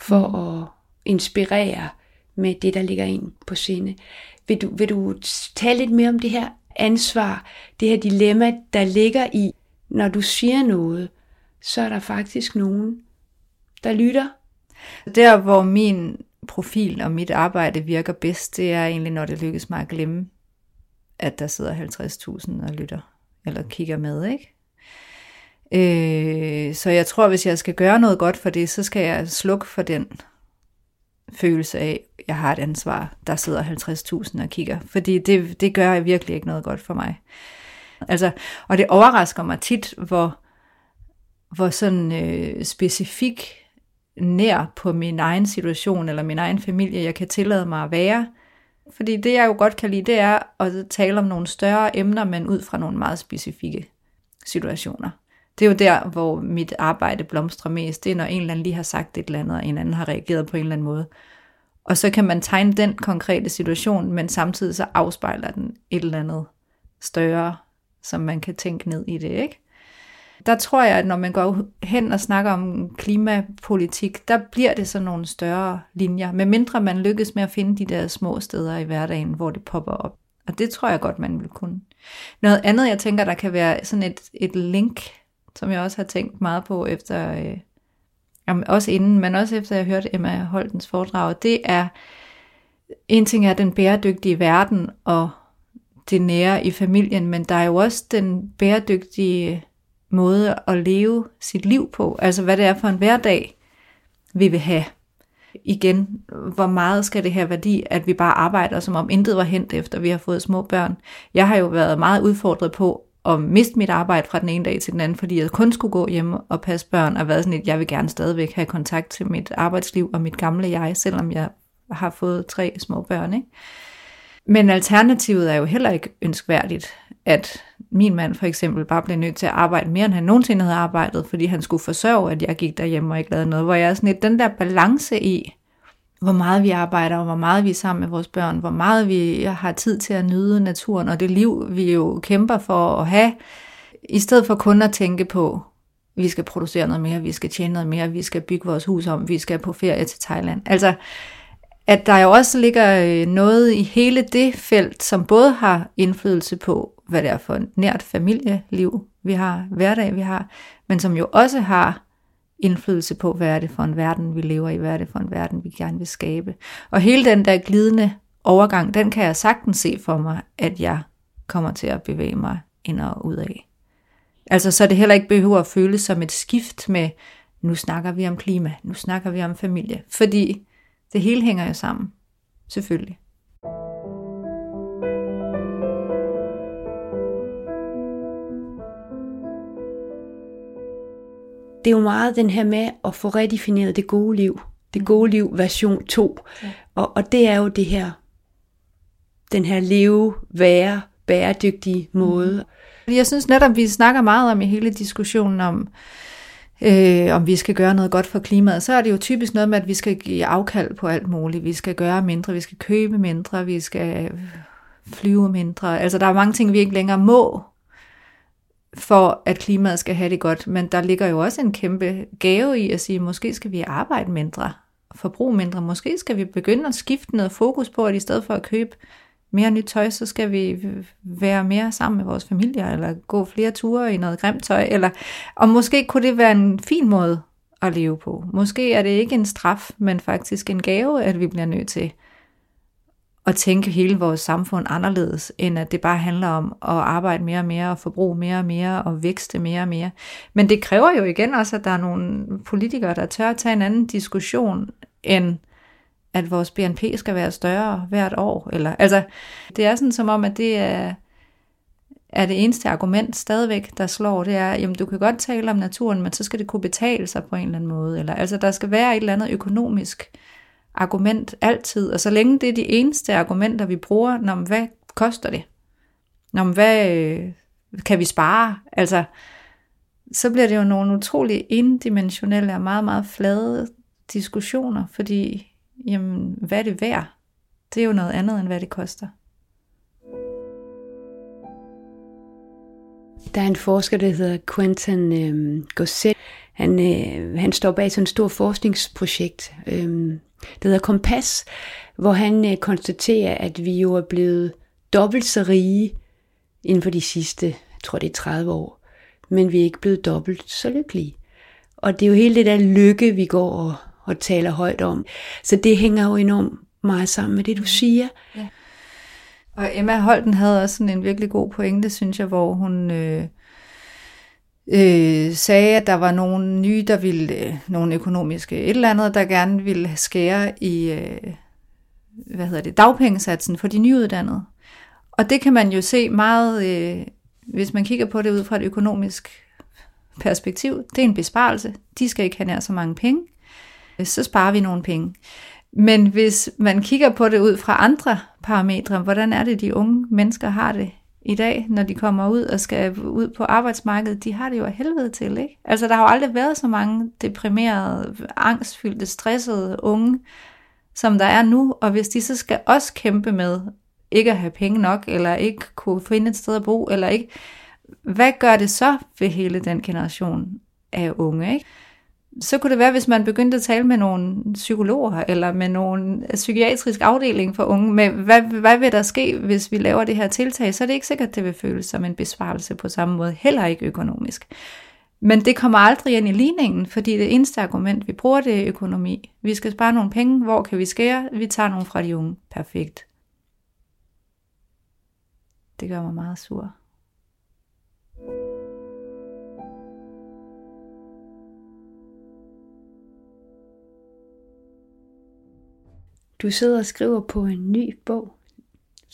for mm. at inspirere med det, der ligger ind på sinde. Vil du, vil du tale lidt mere om det her ansvar, det her dilemma, der ligger i, når du siger noget, så er der faktisk nogen, der lytter. Der, hvor min profil og mit arbejde virker bedst, det er egentlig, når det lykkes mig at glemme, at der sidder 50.000 og lytter, eller kigger med, ikke? Øh, så jeg tror, hvis jeg skal gøre noget godt for det, så skal jeg slukke for den følelse af, at jeg har et ansvar, der sidder 50.000 og kigger. Fordi det, det gør virkelig ikke noget godt for mig. Altså, og det overrasker mig tit, hvor, hvor sådan øh, specifik nær på min egen situation eller min egen familie, jeg kan tillade mig at være. Fordi det, jeg jo godt kan lide, det er at tale om nogle større emner, men ud fra nogle meget specifikke situationer. Det er jo der, hvor mit arbejde blomstrer mest. Det er, når en eller anden lige har sagt et eller andet, og en anden har reageret på en eller anden måde. Og så kan man tegne den konkrete situation, men samtidig så afspejler den et eller andet større, som man kan tænke ned i det, ikke? Der tror jeg, at når man går hen og snakker om klimapolitik, der bliver det sådan nogle større linjer, medmindre man lykkes med at finde de der små steder i hverdagen, hvor det popper op. Og det tror jeg godt, man vil kunne. Noget andet, jeg tænker, der kan være sådan et, et link som jeg også har tænkt meget på efter, øh, jamen også inden, men også efter jeg hørte Emma Holtens foredrag, det er, en ting er den bæredygtige verden og det nære i familien, men der er jo også den bæredygtige måde at leve sit liv på, altså hvad det er for en hverdag, vi vil have. Igen, hvor meget skal det her værdi, at vi bare arbejder, som om intet var hent efter vi har fået små børn. Jeg har jo været meget udfordret på at miste mit arbejde fra den ene dag til den anden, fordi jeg kun skulle gå hjem og passe børn, og været sådan et, jeg vil gerne stadigvæk have kontakt til mit arbejdsliv og mit gamle jeg, selvom jeg har fået tre små børn. Ikke? Men alternativet er jo heller ikke ønskværdigt, at min mand for eksempel bare blev nødt til at arbejde mere, end han nogensinde havde arbejdet, fordi han skulle forsørge, at jeg gik derhjemme og ikke lavede noget, hvor jeg er sådan et, den der balance i, hvor meget vi arbejder, og hvor meget vi er sammen med vores børn, hvor meget vi har tid til at nyde naturen, og det liv, vi jo kæmper for at have, i stedet for kun at tænke på, vi skal producere noget mere, vi skal tjene noget mere, vi skal bygge vores hus om, vi skal på ferie til Thailand. Altså, at der jo også ligger øh, noget i hele det felt, som både har indflydelse på, hvad det er for et nært familieliv, vi har, hverdag vi har, men som jo også har indflydelse på, hvad er det for en verden, vi lever i, hvad er det for en verden, vi gerne vil skabe. Og hele den der glidende overgang, den kan jeg sagtens se for mig, at jeg kommer til at bevæge mig ind og ud af. Altså så det heller ikke behøver at føles som et skift med, nu snakker vi om klima, nu snakker vi om familie, fordi det hele hænger jo sammen, selvfølgelig. Det er jo meget den her med at få redefineret det gode liv. Det gode liv version 2. Ja. Og, og det er jo det her, den her leve, være, bæredygtige måde. Jeg synes netop, vi snakker meget om i hele diskussionen om, øh, om vi skal gøre noget godt for klimaet, så er det jo typisk noget med, at vi skal give afkald på alt muligt. Vi skal gøre mindre, vi skal købe mindre, vi skal flyve mindre. Altså der er mange ting, vi ikke længere må, for at klimaet skal have det godt. Men der ligger jo også en kæmpe gave i at sige, måske skal vi arbejde mindre, forbruge mindre. Måske skal vi begynde at skifte noget fokus på, at i stedet for at købe mere nyt tøj, så skal vi være mere sammen med vores familier, eller gå flere ture i noget grimt tøj, eller, og måske kunne det være en fin måde at leve på. Måske er det ikke en straf, men faktisk en gave, at vi bliver nødt til at tænke hele vores samfund anderledes, end at det bare handler om at arbejde mere og mere, og forbruge mere og mere, og vækste mere og mere. Men det kræver jo igen også, at der er nogle politikere, der tør at tage en anden diskussion, end at vores BNP skal være større hvert år. Eller, altså, det er sådan som om, at det er, er det eneste argument stadigvæk, der slår, det er, jamen du kan godt tale om naturen, men så skal det kunne betale sig på en eller anden måde. Eller, altså der skal være et eller andet økonomisk argument altid, og så længe det er de eneste argumenter, vi bruger, når hvad koster det? Når hvad øh, kan vi spare? Altså, så bliver det jo nogle utrolig indimensionelle og meget, meget flade diskussioner, fordi jamen, hvad er det værd? Det er jo noget andet, end hvad det koster. Der er en forsker, der hedder Quentin øh, Gosset. Han, øh, han står bag sådan et stort forskningsprojekt, øh, der hedder Kompas, hvor han øh, konstaterer, at vi jo er blevet dobbelt så rige inden for de sidste, jeg tror det er 30 år, men vi er ikke blevet dobbelt så lykkelige. Og det er jo hele det der lykke, vi går og og taler højt om. Så det hænger jo enormt meget sammen med det, du siger. Ja. Og Emma Holten havde også sådan en virkelig god pointe, synes jeg, hvor hun øh, øh, sagde, at der var nogle nye, der ville, øh, nogle økonomiske et eller andet, der gerne ville skære i, øh, hvad hedder det, dagpengesatsen for de nyuddannede. Og det kan man jo se meget, øh, hvis man kigger på det ud fra et økonomisk perspektiv. Det er en besparelse. De skal ikke have nær så mange penge øh, så sparer vi nogle penge. Men hvis man kigger på det ud fra andre parametre, hvordan er det, de unge mennesker har det i dag, når de kommer ud og skal ud på arbejdsmarkedet, de har det jo af helvede til, ikke? Altså, der har jo aldrig været så mange deprimerede, angstfyldte, stressede unge, som der er nu, og hvis de så skal også kæmpe med ikke at have penge nok, eller ikke kunne finde et sted at bo, eller ikke, hvad gør det så ved hele den generation af unge, ikke? Så kunne det være, hvis man begyndte at tale med nogle psykologer, eller med nogle psykiatrisk afdeling for unge, med hvad, hvad vil der ske, hvis vi laver det her tiltag, så er det ikke sikkert, at det vil føles som en besvarelse på samme måde, heller ikke økonomisk. Men det kommer aldrig ind i ligningen, fordi det eneste argument, vi bruger, det er økonomi. Vi skal spare nogle penge, hvor kan vi skære? Vi tager nogle fra de unge. Perfekt. Det gør mig meget sur. Du sidder og skriver på en ny bog,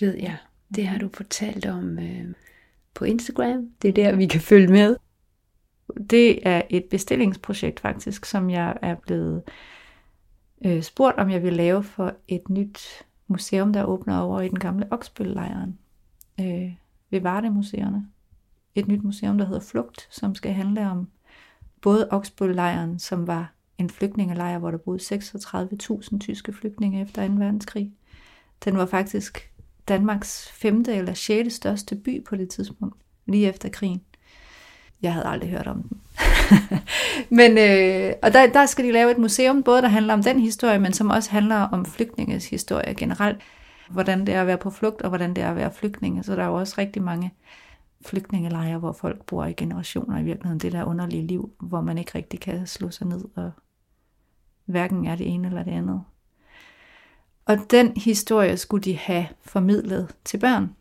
ved jeg. Det har du fortalt om øh, på Instagram. Det er der, vi kan følge med. Det er et bestillingsprojekt faktisk, som jeg er blevet øh, spurgt, om jeg vil lave for et nyt museum, der åbner over i den gamle Oksbøllejren øh, ved Varde-museerne. Et nyt museum, der hedder Flugt, som skal handle om både Oksbøllejren, som var en flygtningelejr, hvor der boede 36.000 tyske flygtninge efter 2. verdenskrig. Den var faktisk Danmarks femte eller sjette største by på det tidspunkt, lige efter krigen. Jeg havde aldrig hørt om den. men, øh, og der, der skal de lave et museum, både der handler om den historie, men som også handler om flygtninges historie generelt. Hvordan det er at være på flugt, og hvordan det er at være flygtninge. Så der er jo også rigtig mange flygtningelejre, hvor folk bor i generationer i virkeligheden. Det der underlige liv, hvor man ikke rigtig kan slå sig ned og hverken er det ene eller det andet. Og den historie skulle de have formidlet til børn.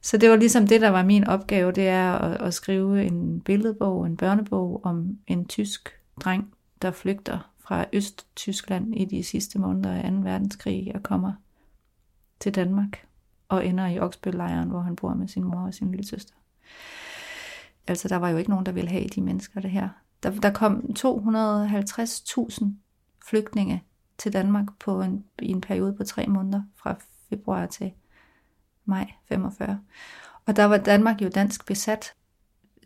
Så det var ligesom det, der var min opgave, det er at, at skrive en billedbog, en børnebog om en tysk dreng, der flygter fra Øst-Tyskland i de sidste måneder af 2. verdenskrig og kommer til Danmark og ender i Oksbøllejren, hvor han bor med sin mor og sin lille søster. Altså, der var jo ikke nogen, der ville have de mennesker, det her. Der, der kom 250.000 flygtninge til Danmark på en, i en periode på tre måneder, fra februar til maj 45. Og der var Danmark jo dansk besat.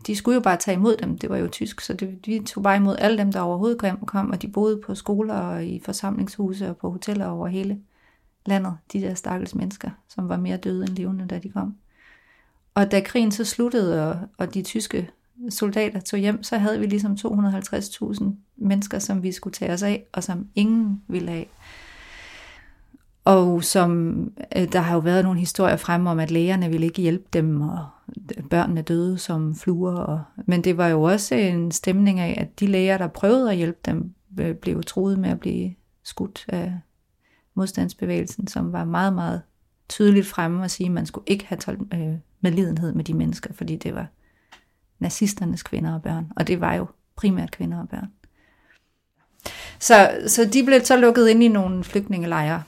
De skulle jo bare tage imod dem, det var jo tysk, så det, vi tog bare imod alle dem, der overhovedet kom, og de boede på skoler og i forsamlingshuse og på hoteller over hele landet, de der stakkels mennesker, som var mere døde end levende, da de kom. Og da krigen så sluttede, og, og de tyske soldater tog hjem, så havde vi ligesom 250.000 mennesker, som vi skulle tage os af, og som ingen ville af. Og som, øh, der har jo været nogle historier frem om, at lægerne ville ikke hjælpe dem, og børnene døde som fluer. Og, men det var jo også en stemning af, at de læger, der prøvede at hjælpe dem, øh, blev truet med at blive skudt af modstandsbevægelsen, som var meget, meget tydeligt fremme og sige, at man skulle ikke have øh, medlidenhed med de mennesker, fordi det var nazisternes kvinder og børn. Og det var jo primært kvinder og børn. Så, så de blev så lukket ind i nogle flygtningelejre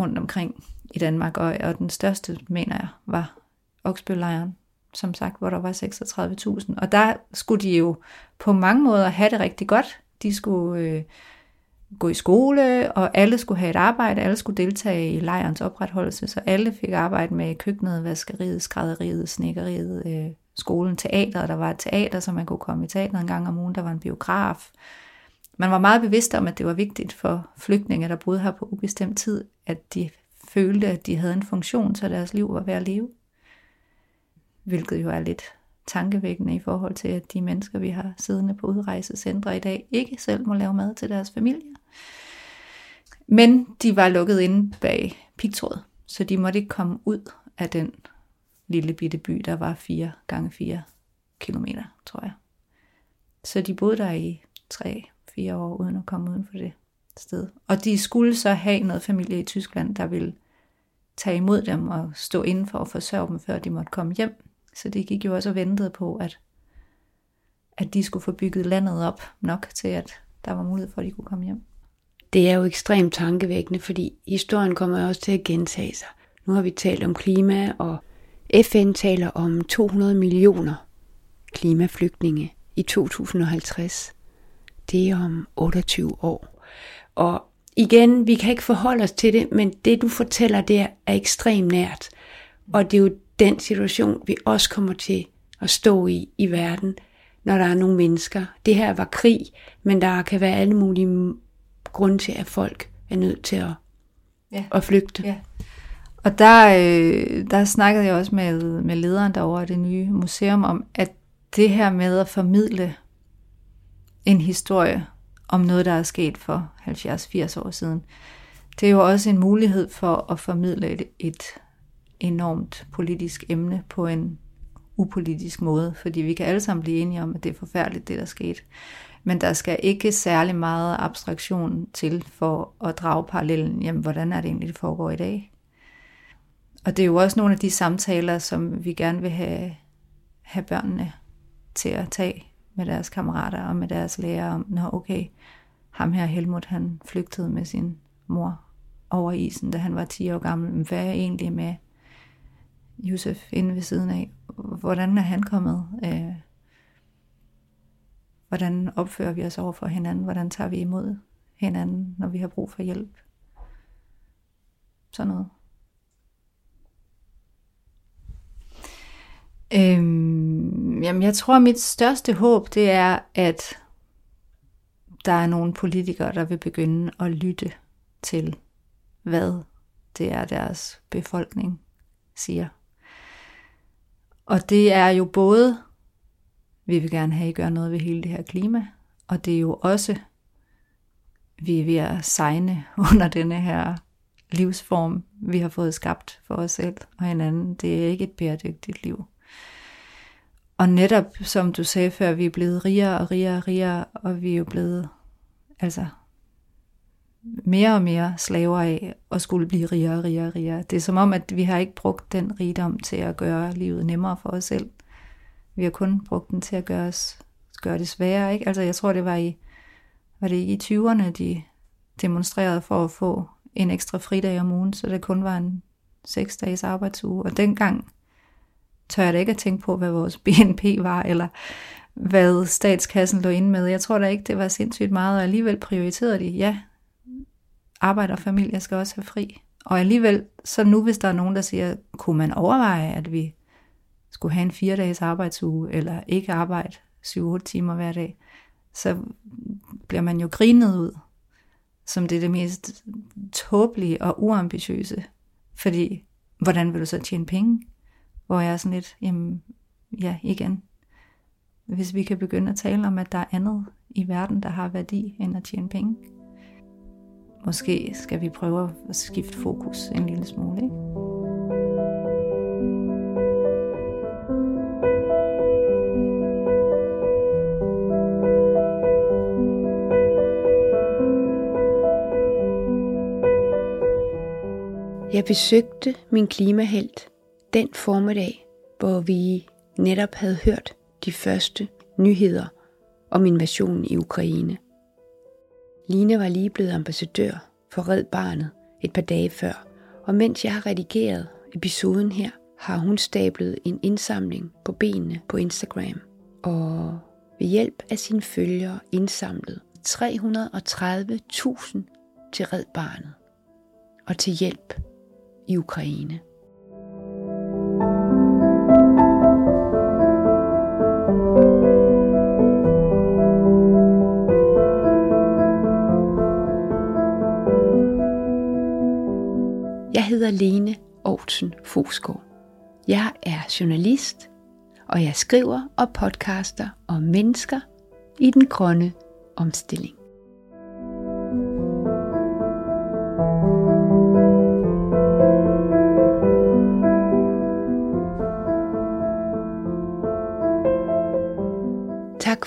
rundt omkring i Danmark, og, og den største, mener jeg, var Oksbøllejren, som sagt, hvor der var 36.000. Og der skulle de jo på mange måder have det rigtig godt. De skulle øh, gå i skole, og alle skulle have et arbejde, alle skulle deltage i lejrens opretholdelse, så alle fik arbejde med køkkenet, vaskeriet, skrædderiet, snikkeriet, øh, skolen, teater. Der var et teater, så man kunne komme i teateret en gang om ugen, der var en biograf. Man var meget bevidst om, at det var vigtigt for flygtninge, der boede her på ubestemt tid, at de følte, at de havde en funktion, så deres liv var værd at leve. Hvilket jo er lidt tankevækkende i forhold til, at de mennesker, vi har siddende på udrejsecentre i dag, ikke selv må lave mad til deres familie. Men de var lukket inde bag pigtråd, så de måtte ikke komme ud af den lille bitte by, der var 4 gange 4 kilometer, tror jeg. Så de boede der i 3-4 år, uden at komme uden for det sted. Og de skulle så have noget familie i Tyskland, der ville tage imod dem og stå inden for forsørge dem, før de måtte komme hjem. Så det gik jo også og ventede på, at, at de skulle få bygget landet op nok til, at der var mulighed for, at de kunne komme hjem. Det er jo ekstremt tankevækkende, fordi historien kommer også til at gentage sig. Nu har vi talt om klima, og FN taler om 200 millioner klimaflygtninge i 2050. Det er om 28 år. Og igen, vi kan ikke forholde os til det, men det du fortæller der er ekstremt nært. Og det er jo den situation, vi også kommer til at stå i i verden, når der er nogle mennesker. Det her var krig, men der kan være alle mulige grunde til, at folk er nødt til at, ja. at flygte. Ja. Og der, øh, der snakkede jeg også med, med lederen derovre af det nye museum om, at det her med at formidle en historie om noget, der er sket for 70-80 år siden, det er jo også en mulighed for at formidle et, et enormt politisk emne på en upolitisk måde, fordi vi kan alle sammen blive enige om, at det er forfærdeligt, det der skete. Men der skal ikke særlig meget abstraktion til for at drage parallellen, jamen hvordan er det egentlig, det foregår i dag? Og det er jo også nogle af de samtaler, som vi gerne vil have, have børnene til at tage med deres kammerater og med deres lærere om, nå okay, ham her Helmut, han flygtede med sin mor over isen, da han var 10 år gammel. Men hvad er egentlig med Josef inde ved siden af? Hvordan er han kommet? Øh, hvordan opfører vi os over for hinanden? Hvordan tager vi imod hinanden, når vi har brug for hjælp? Sådan noget. Øhm, jamen, jeg tror, at mit største håb, det er, at der er nogle politikere, der vil begynde at lytte til, hvad det er, deres befolkning siger. Og det er jo både, vi vil gerne have, at I gør noget ved hele det her klima, og det er jo også, vi er ved at sejne under denne her livsform, vi har fået skabt for os selv og hinanden. Det er ikke et bæredygtigt liv. Og netop, som du sagde før, vi er blevet rigere og rigere og rigere, og vi er jo blevet altså mere og mere slaver af at skulle blive rigere og rigere og rigere. Det er som om, at vi har ikke brugt den rigdom til at gøre livet nemmere for os selv. Vi har kun brugt den til at gøre, os, gøre det sværere. Ikke? Altså jeg tror, det var i, var det i 20'erne, de demonstrerede for at få en ekstra fridag om ugen, så det kun var en seks dages arbejdsuge. Og dengang tør jeg da ikke at tænke på, hvad vores BNP var, eller hvad statskassen lå inde med. Jeg tror da ikke, det var sindssygt meget, og alligevel prioriterede de, ja, arbejde og familie skal også have fri. Og alligevel, så nu hvis der er nogen, der siger, kunne man overveje, at vi skulle have en fire dages arbejdsuge, eller ikke arbejde 7-8 timer hver dag, så bliver man jo grinet ud, som det er det mest tåbelige og uambitiøse. Fordi, hvordan vil du så tjene penge? Hvor jeg er sådan lidt, jamen, ja, igen. Hvis vi kan begynde at tale om, at der er andet i verden, der har værdi, end at tjene penge. Måske skal vi prøve at skifte fokus en lille smule, ikke? Jeg besøgte min klimahelt den formiddag, hvor vi netop havde hørt de første nyheder om invasionen i Ukraine. Line var lige blevet ambassadør for Red Barnet et par dage før, og mens jeg har redigeret episoden her, har hun stablet en indsamling på benene på Instagram, og ved hjælp af sine følgere indsamlet 330.000 til Red Barnet og til hjælp i Ukraine. Jeg hedder Lene Aarhusen Fosgaard. Jeg er journalist, og jeg skriver og podcaster om mennesker i den grønne omstilling.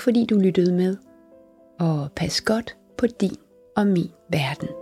Fordi du lyttede med, og pas godt på din og min verden.